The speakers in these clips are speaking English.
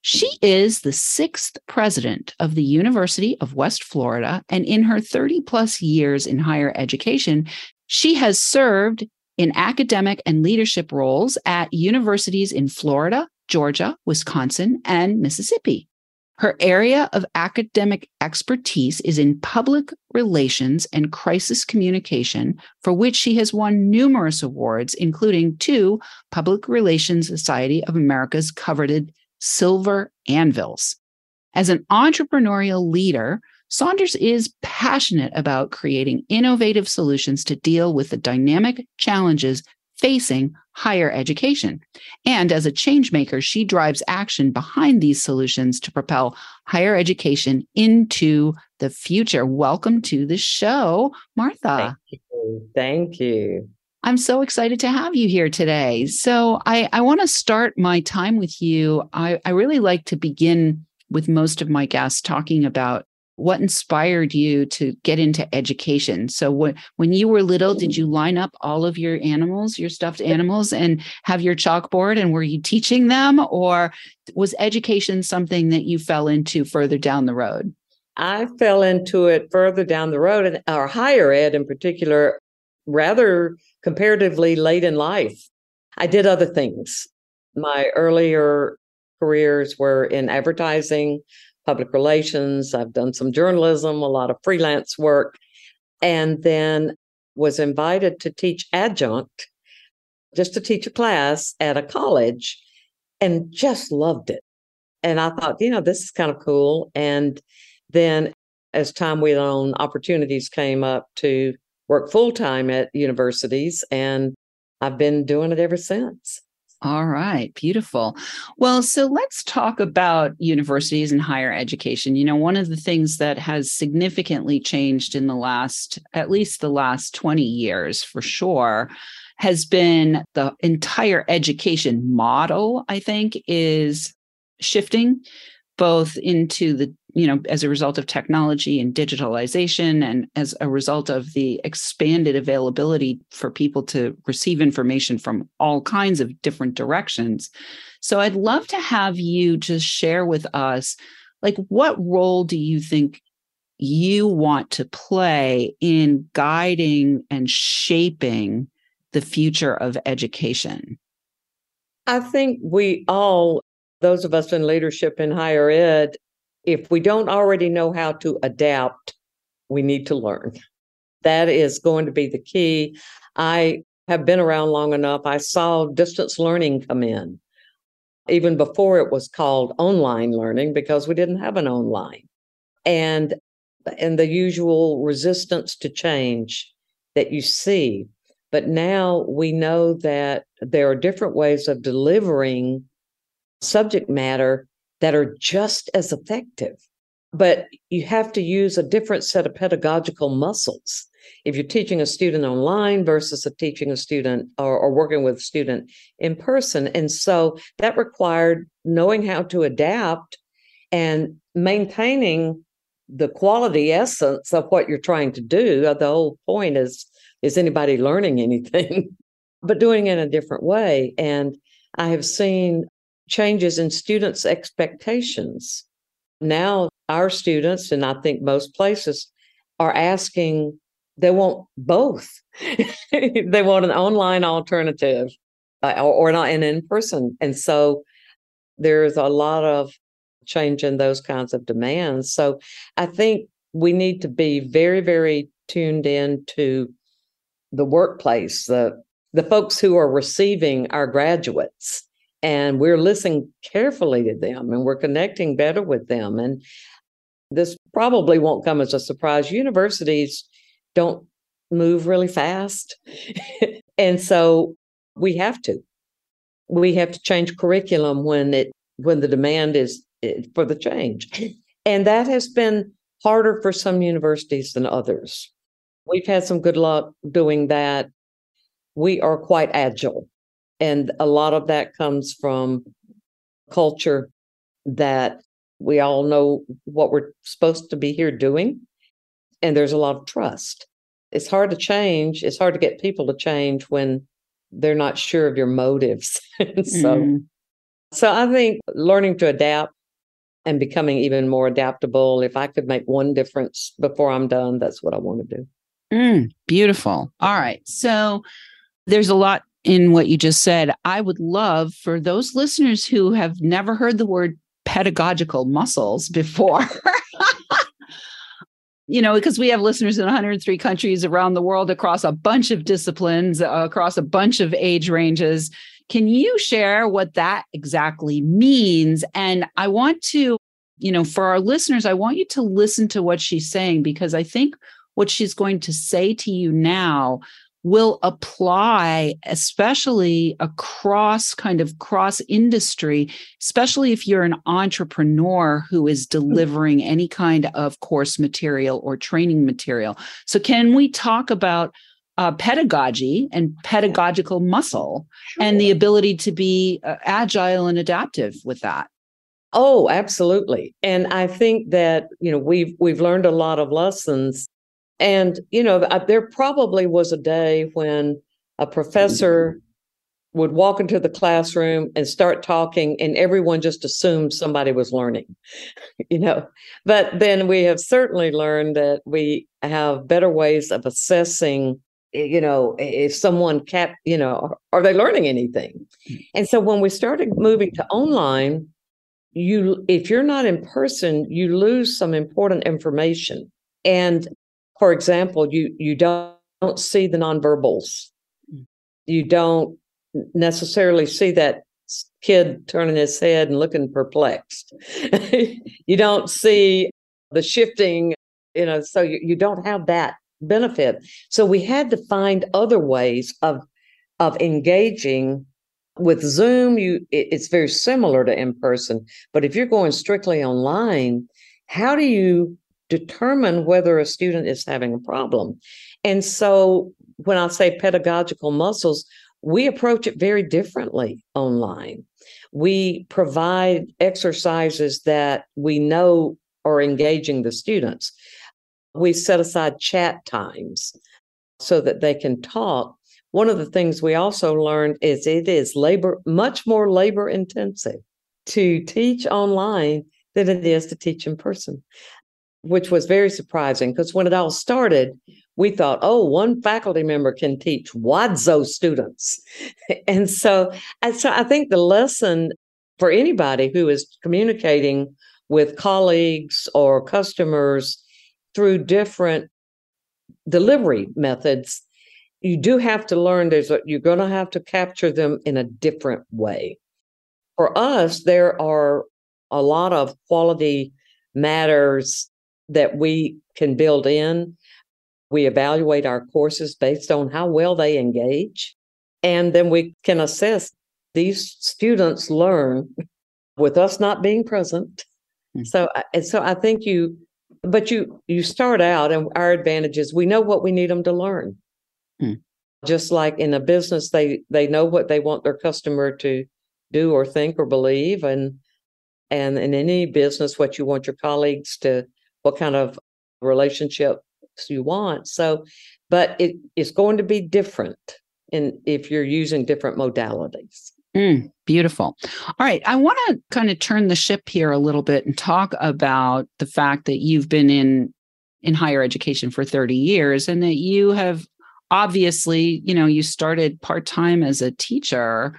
She is the sixth president of the University of West Florida, and in her 30 plus years in higher education, she has served in academic and leadership roles at universities in Florida, Georgia, Wisconsin, and Mississippi. Her area of academic expertise is in public relations and crisis communication, for which she has won numerous awards, including two Public Relations Society of America's coveted silver anvils. As an entrepreneurial leader, Saunders is passionate about creating innovative solutions to deal with the dynamic challenges facing higher education. And as a changemaker, she drives action behind these solutions to propel higher education into the future. Welcome to the show, Martha. Thank you. Thank you. I'm so excited to have you here today. So, I, I want to start my time with you. I, I really like to begin with most of my guests talking about what inspired you to get into education. So, when, when you were little, did you line up all of your animals, your stuffed animals, and have your chalkboard? And were you teaching them, or was education something that you fell into further down the road? I fell into it further down the road, and our higher ed in particular, rather comparatively late in life. I did other things. My earlier careers were in advertising, public relations. I've done some journalism, a lot of freelance work, and then was invited to teach adjunct, just to teach a class at a college, and just loved it. And I thought, you know, this is kind of cool. And then as time went on, opportunities came up to work full time at universities, and I've been doing it ever since. All right, beautiful. Well, so let's talk about universities and higher education. You know, one of the things that has significantly changed in the last, at least the last 20 years for sure, has been the entire education model, I think, is shifting both into the you know as a result of technology and digitalization and as a result of the expanded availability for people to receive information from all kinds of different directions. So i'd love to have you just share with us like what role do you think you want to play in guiding and shaping the future of education? I think we all those of us in leadership in higher ed, if we don't already know how to adapt, we need to learn. That is going to be the key. I have been around long enough. I saw distance learning come in even before it was called online learning because we didn't have an online. And and the usual resistance to change that you see. But now we know that there are different ways of delivering subject matter that are just as effective. But you have to use a different set of pedagogical muscles. If you're teaching a student online versus a teaching a student or, or working with a student in person. And so that required knowing how to adapt and maintaining the quality essence of what you're trying to do. The whole point is is anybody learning anything, but doing it in a different way. And I have seen changes in students' expectations. Now, our students, and I think most places, are asking, they want both. they want an online alternative uh, or, or not an in person. And so there's a lot of change in those kinds of demands. So I think we need to be very, very tuned in to the workplace, the the folks who are receiving our graduates and we're listening carefully to them and we're connecting better with them and this probably won't come as a surprise. Universities don't move really fast and so we have to. We have to change curriculum when it when the demand is eh, for the change. And that has been harder for some universities than others. We've had some good luck doing that. We are quite agile. And a lot of that comes from culture that we all know what we're supposed to be here doing. And there's a lot of trust. It's hard to change. It's hard to get people to change when they're not sure of your motives. so, mm. so I think learning to adapt and becoming even more adaptable. If I could make one difference before I'm done, that's what I want to do. Mm, beautiful. All right. So there's a lot in what you just said. I would love for those listeners who have never heard the word pedagogical muscles before. you know, because we have listeners in 103 countries around the world across a bunch of disciplines, uh, across a bunch of age ranges. Can you share what that exactly means? And I want to, you know, for our listeners, I want you to listen to what she's saying because I think what she's going to say to you now will apply especially across kind of cross industry especially if you're an entrepreneur who is hmm. delivering any kind of course material or training material so can we talk about uh, pedagogy and pedagogical muscle sure. and the ability to be uh, agile and adaptive with that oh absolutely and i think that you know we've we've learned a lot of lessons and, you know, there probably was a day when a professor would walk into the classroom and start talking, and everyone just assumed somebody was learning, you know. But then we have certainly learned that we have better ways of assessing you know if someone kept you know are they learning anything and so when we started moving to online you if you're not in person you lose some important information and for example, you you don't, don't see the nonverbals. Mm. You don't necessarily see that kid turning his head and looking perplexed. you don't see the shifting, you know, so you, you don't have that benefit. So we had to find other ways of of engaging with Zoom. You it, it's very similar to in person, but if you're going strictly online, how do you determine whether a student is having a problem. And so when I say pedagogical muscles, we approach it very differently online. We provide exercises that we know are engaging the students. We set aside chat times so that they can talk. One of the things we also learned is it is labor much more labor intensive to teach online than it is to teach in person which was very surprising because when it all started, we thought, oh, one faculty member can teach Wadzo students. and so, and so I think the lesson for anybody who is communicating with colleagues or customers through different delivery methods, you do have to learn there's a, you're going to have to capture them in a different way. For us, there are a lot of quality matters that we can build in. We evaluate our courses based on how well they engage. And then we can assess these students learn with us not being present. Mm-hmm. So, and so I think you, but you, you start out and our advantage is we know what we need them to learn. Mm. Just like in a business, they, they know what they want their customer to do or think or believe. And, and in any business, what you want your colleagues to what kind of relationship you want. So, but it is going to be different in if you're using different modalities. Mm, beautiful. All right. I want to kind of turn the ship here a little bit and talk about the fact that you've been in in higher education for 30 years and that you have obviously, you know, you started part-time as a teacher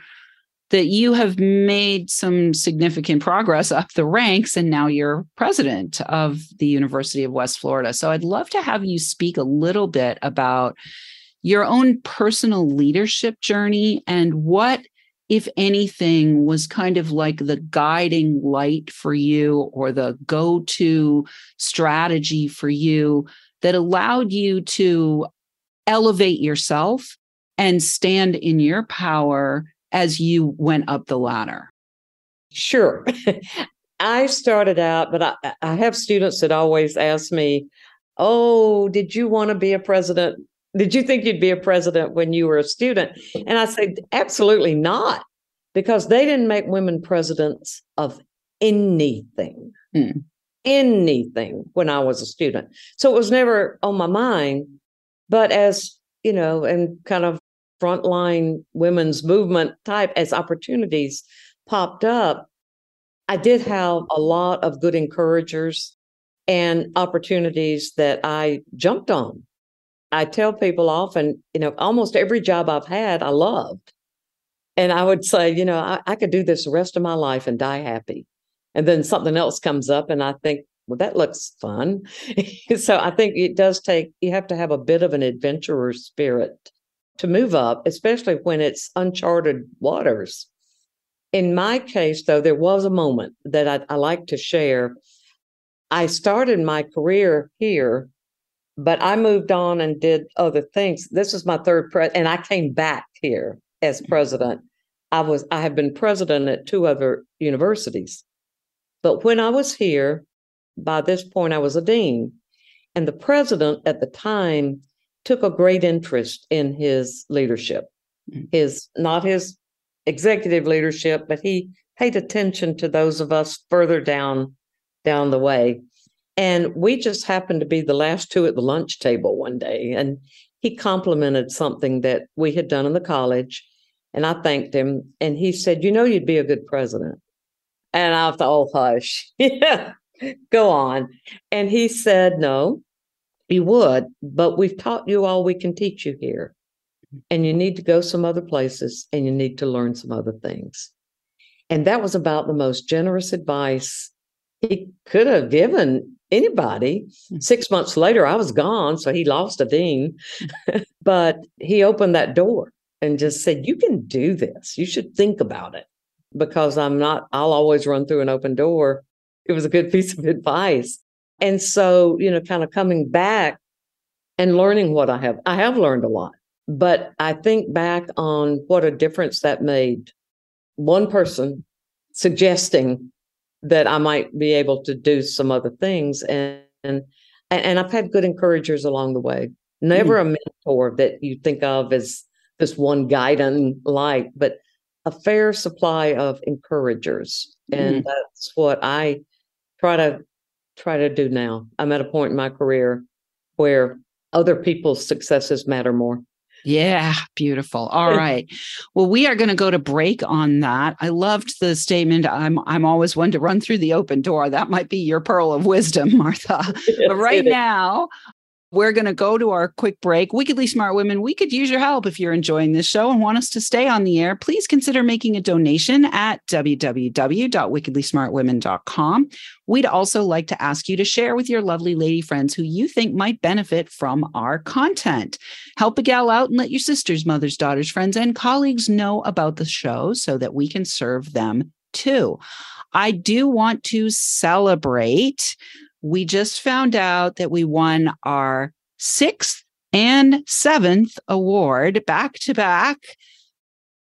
that you have made some significant progress up the ranks and now you're president of the University of West Florida. So I'd love to have you speak a little bit about your own personal leadership journey and what if anything was kind of like the guiding light for you or the go-to strategy for you that allowed you to elevate yourself and stand in your power as you went up the ladder? Sure. I started out, but I, I have students that always ask me, Oh, did you want to be a president? Did you think you'd be a president when you were a student? And I said, Absolutely not, because they didn't make women presidents of anything, hmm. anything when I was a student. So it was never on my mind. But as you know, and kind of frontline women's movement type as opportunities popped up, I did have a lot of good encouragers and opportunities that I jumped on. I tell people often, you know, almost every job I've had, I loved. And I would say, you know, I, I could do this the rest of my life and die happy. And then something else comes up, and I think, well, that looks fun. so I think it does take, you have to have a bit of an adventurer spirit to move up, especially when it's uncharted waters. In my case, though, there was a moment that I, I like to share. I started my career here, but I moved on and did other things. This was my third pre, and I came back here as mm-hmm. president. I was I have been president at two other universities. But when I was here, by this point I was a dean. And the president at the time took a great interest in his leadership. Mm. His not his executive leadership, but he paid attention to those of us further down down the way. And we just happened to be the last two at the lunch table one day. And he complimented something that we had done in the college. And I thanked him. And he said, You know, you'd be a good president. And I thought, Oh, hush. yeah, go on. And he said, No, you would, but we've taught you all we can teach you here. And you need to go some other places and you need to learn some other things. And that was about the most generous advice he could have given anybody. Hmm. Six months later, I was gone. So he lost a dean, but he opened that door and just said, You can do this. You should think about it because I'm not, I'll always run through an open door. It was a good piece of advice. And so, you know, kind of coming back and learning what I have, I have learned a lot, but I think back on what a difference that made. One person suggesting that I might be able to do some other things. And, and, and I've had good encouragers along the way. Never mm-hmm. a mentor that you think of as this one guiding light, but a fair supply of encouragers. Mm-hmm. And that's what I try to try to do now. I'm at a point in my career where other people's successes matter more. Yeah, beautiful. All right. Well, we are going to go to break on that. I loved the statement. I'm I'm always one to run through the open door. That might be your pearl of wisdom, Martha. Yes, but right now, we're going to go to our quick break. Wickedly Smart Women, we could use your help if you're enjoying this show and want us to stay on the air. Please consider making a donation at www.wickedlysmartwomen.com. We'd also like to ask you to share with your lovely lady friends who you think might benefit from our content. Help a gal out and let your sisters, mothers, daughters, friends, and colleagues know about the show so that we can serve them too. I do want to celebrate we just found out that we won our sixth and seventh award back to back.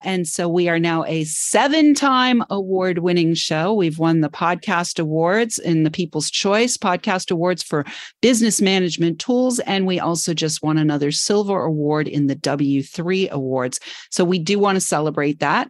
And so we are now a seven time award winning show. We've won the podcast awards in the People's Choice podcast awards for business management tools. And we also just won another silver award in the W3 awards. So we do want to celebrate that.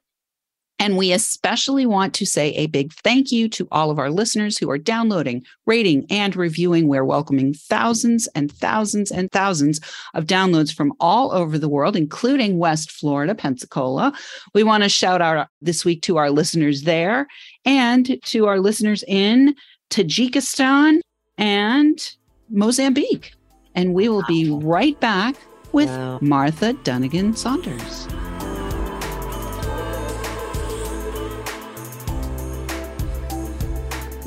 And we especially want to say a big thank you to all of our listeners who are downloading, rating, and reviewing. We're welcoming thousands and thousands and thousands of downloads from all over the world, including West Florida, Pensacola. We want to shout out this week to our listeners there and to our listeners in Tajikistan and Mozambique. And we will be right back with wow. Martha Dunagan Saunders.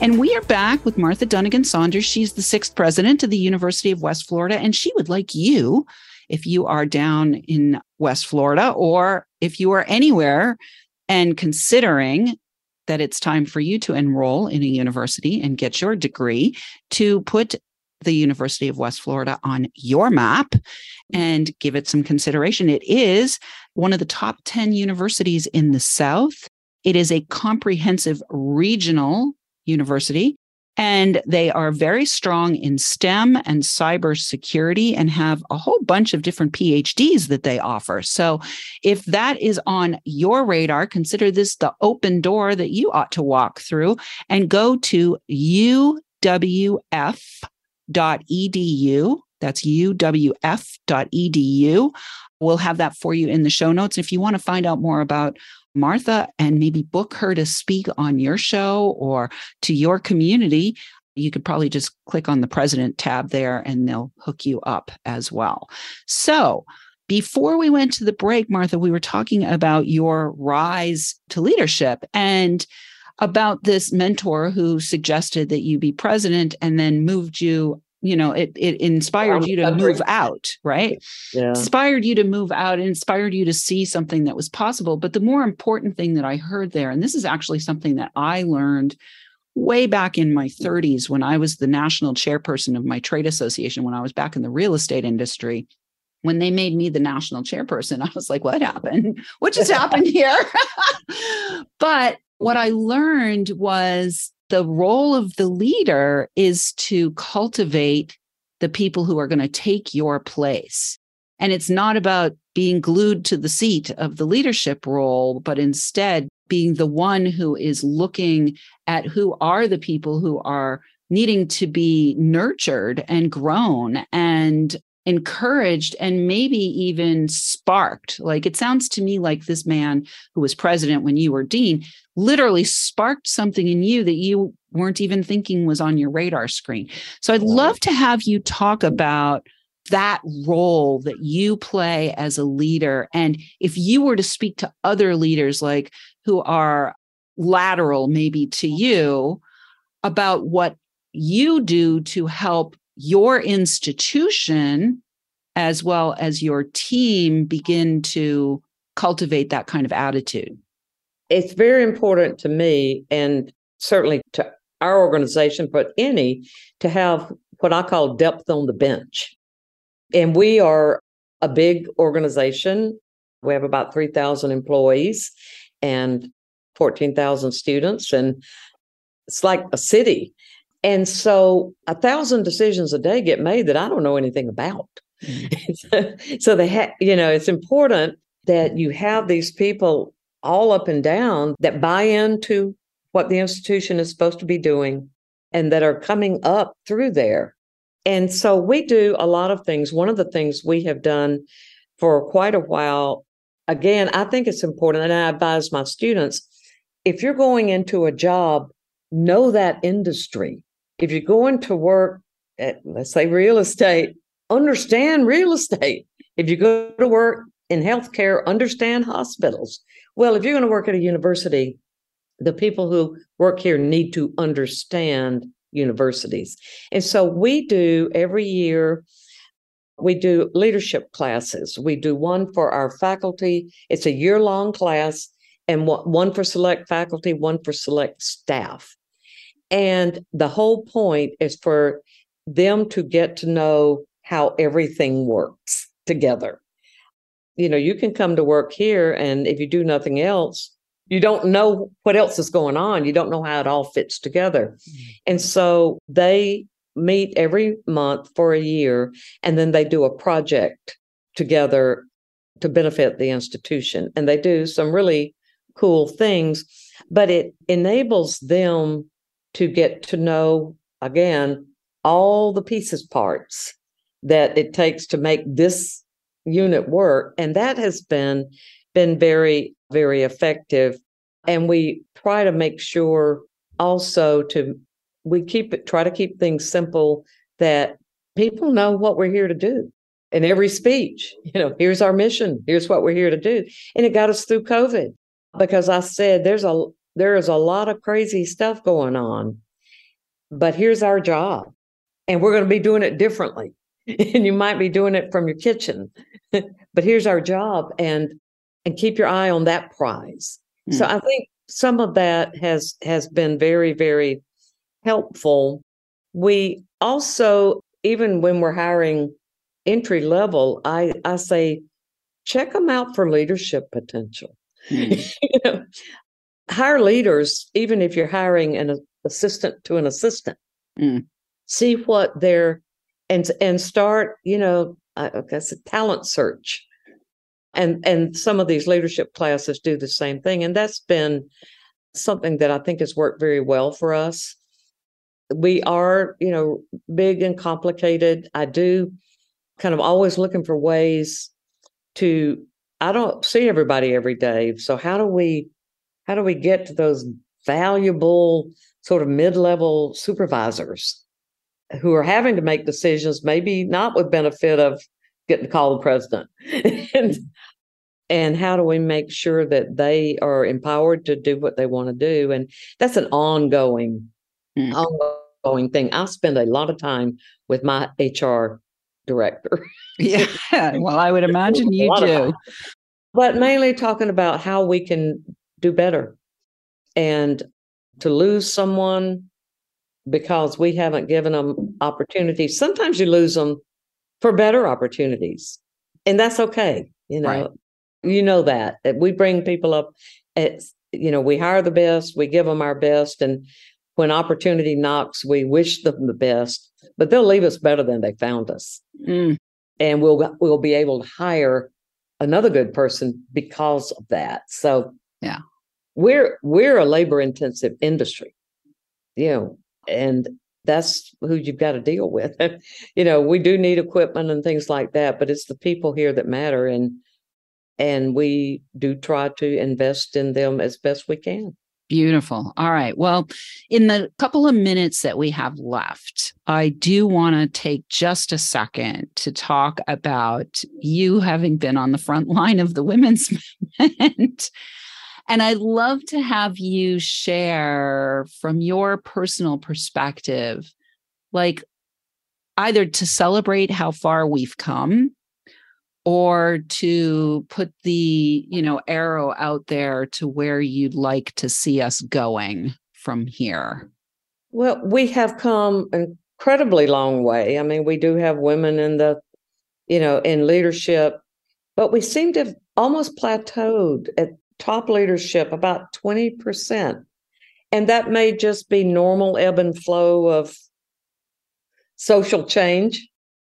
And we are back with Martha Dunagan Saunders. She's the sixth president of the University of West Florida. And she would like you, if you are down in West Florida or if you are anywhere and considering that it's time for you to enroll in a university and get your degree, to put the University of West Florida on your map and give it some consideration. It is one of the top 10 universities in the South. It is a comprehensive regional University. And they are very strong in STEM and cybersecurity and have a whole bunch of different PhDs that they offer. So, if that is on your radar, consider this the open door that you ought to walk through and go to uwf.edu. That's uwf.edu. We'll have that for you in the show notes. If you want to find out more about Martha and maybe book her to speak on your show or to your community, you could probably just click on the president tab there and they'll hook you up as well. So, before we went to the break, Martha, we were talking about your rise to leadership and about this mentor who suggested that you be president and then moved you you know it it inspired you to move out right? Yeah. inspired you to move out inspired you to see something that was possible. But the more important thing that i heard there and this is actually something that i learned way back in my 30s when i was the national chairperson of my trade association when i was back in the real estate industry when they made me the national chairperson i was like what happened? What just happened here? But what i learned was the role of the leader is to cultivate the people who are going to take your place. And it's not about being glued to the seat of the leadership role, but instead being the one who is looking at who are the people who are needing to be nurtured and grown and encouraged and maybe even sparked. Like it sounds to me like this man who was president when you were dean literally sparked something in you that you weren't even thinking was on your radar screen. So I'd love to have you talk about that role that you play as a leader. And if you were to speak to other leaders, like who are lateral maybe to you, about what you do to help your institution as well as your team begin to cultivate that kind of attitude? It's very important to me and certainly to our organization, but any, to have what I call depth on the bench. And we are a big organization. We have about 3,000 employees and 14,000 students, and it's like a city. And so a thousand decisions a day get made that I don't know anything about. Mm-hmm. so they have, you know, it's important that you have these people all up and down that buy into what the institution is supposed to be doing and that are coming up through there. And so we do a lot of things. One of the things we have done for quite a while, again, I think it's important, and I advise my students if you're going into a job, know that industry if you're going to work at, let's say, real estate, understand real estate. If you go to work in healthcare, understand hospitals. Well, if you're going to work at a university, the people who work here need to understand universities. And so we do every year, we do leadership classes. We do one for our faculty, it's a year long class, and one for select faculty, one for select staff. And the whole point is for them to get to know how everything works together. You know, you can come to work here, and if you do nothing else, you don't know what else is going on. You don't know how it all fits together. Mm-hmm. And so they meet every month for a year, and then they do a project together to benefit the institution. And they do some really cool things, but it enables them to get to know, again, all the pieces parts that it takes to make this unit work. And that has been been very, very effective. And we try to make sure also to we keep it try to keep things simple that people know what we're here to do in every speech you know here's our mission here's what we're here to do and it got us through covid because i said there's a there is a lot of crazy stuff going on but here's our job and we're going to be doing it differently and you might be doing it from your kitchen but here's our job and and keep your eye on that prize mm. so i think some of that has has been very very helpful we also even when we're hiring entry level, I, I say, check them out for leadership potential. Mm. you know, hire leaders, even if you're hiring an assistant to an assistant. Mm. See what they're and and start, you know, I guess a talent search. And and some of these leadership classes do the same thing. And that's been something that I think has worked very well for us. We are, you know, big and complicated. I do kind of always looking for ways to I don't see everybody every day. So how do we how do we get to those valuable sort of mid-level supervisors who are having to make decisions maybe not with benefit of getting to call the president and and how do we make sure that they are empowered to do what they want to do and that's an ongoing mm. ongoing thing i spend a lot of time with my hr director. yeah. Well, I would imagine you do. But mainly talking about how we can do better and to lose someone because we haven't given them opportunities. Sometimes you lose them for better opportunities. And that's okay. You know, right. you know that. that we bring people up it's you know, we hire the best, we give them our best and when opportunity knocks, we wish them the best but they'll leave us better than they found us. Mm. And we'll we'll be able to hire another good person because of that. So yeah. We're we're a labor intensive industry. You know, and that's who you've got to deal with. you know, we do need equipment and things like that, but it's the people here that matter and and we do try to invest in them as best we can. Beautiful. All right. Well, in the couple of minutes that we have left, I do want to take just a second to talk about you having been on the front line of the women's movement. And I'd love to have you share from your personal perspective, like either to celebrate how far we've come or to put the you know arrow out there to where you'd like to see us going from here. Well we have come an incredibly long way. I mean we do have women in the you know in leadership but we seem to have almost plateaued at top leadership about 20% and that may just be normal ebb and flow of social change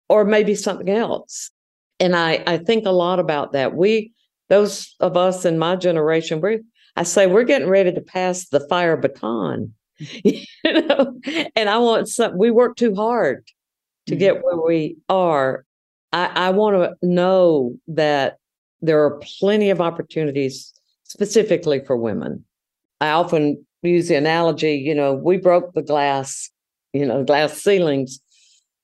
or maybe something else and I, I think a lot about that. We, those of us in my generation, we I say we're getting ready to pass the fire baton. you know, and I want some we work too hard to get mm-hmm. where we are. I, I want to know that there are plenty of opportunities specifically for women. I often use the analogy, you know, we broke the glass, you know, glass ceilings,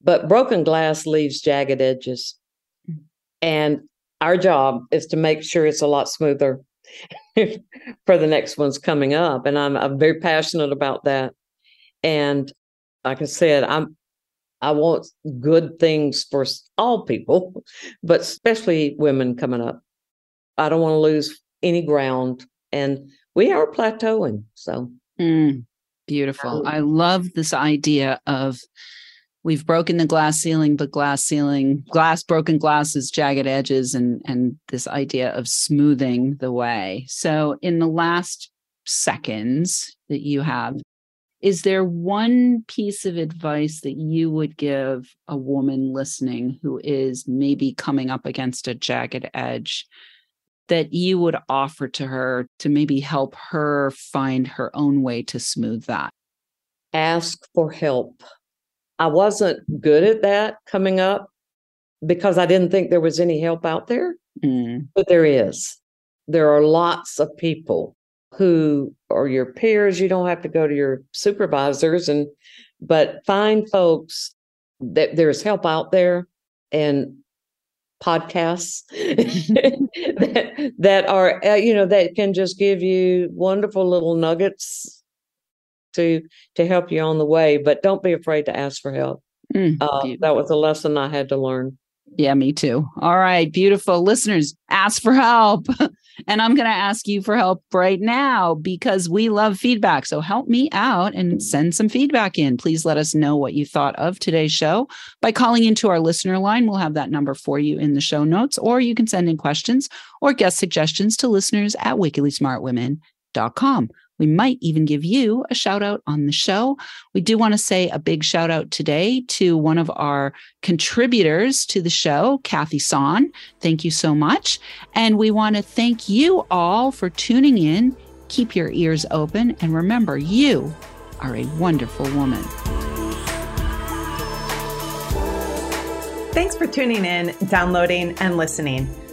but broken glass leaves jagged edges. Mm. And our job is to make sure it's a lot smoother for the next ones coming up. And I'm, I'm very passionate about that. And like I said, I'm I want good things for all people, but especially women coming up. I don't want to lose any ground. And we are plateauing. So mm, beautiful. Um, I love this idea of we've broken the glass ceiling, but glass ceiling, glass, broken glasses, jagged edges, and, and this idea of smoothing the way. So, in the last seconds that you have, is there one piece of advice that you would give a woman listening who is maybe coming up against a jagged edge that you would offer to her to maybe help her find her own way to smooth that? Ask for help. I wasn't good at that coming up because I didn't think there was any help out there, mm. but there is. There are lots of people who are your peers. You don't have to go to your supervisors and but find folks that there's help out there and podcasts that, that are uh, you know that can just give you wonderful little nuggets to to help you on the way but don't be afraid to ask for help. Mm, uh, that was a lesson i had to learn. Yeah me too. All right beautiful listeners ask for help And I'm going to ask you for help right now because we love feedback. So help me out and send some feedback in. Please let us know what you thought of today's show by calling into our listener line. We'll have that number for you in the show notes, or you can send in questions or guest suggestions to listeners at wickedlysmartwomen.com. We might even give you a shout out on the show. We do want to say a big shout out today to one of our contributors to the show, Kathy Son. Thank you so much. And we want to thank you all for tuning in. Keep your ears open and remember, you are a wonderful woman. Thanks for tuning in, downloading, and listening.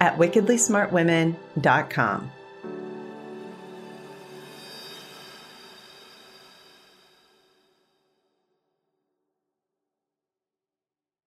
at wickedlysmartwomen.com.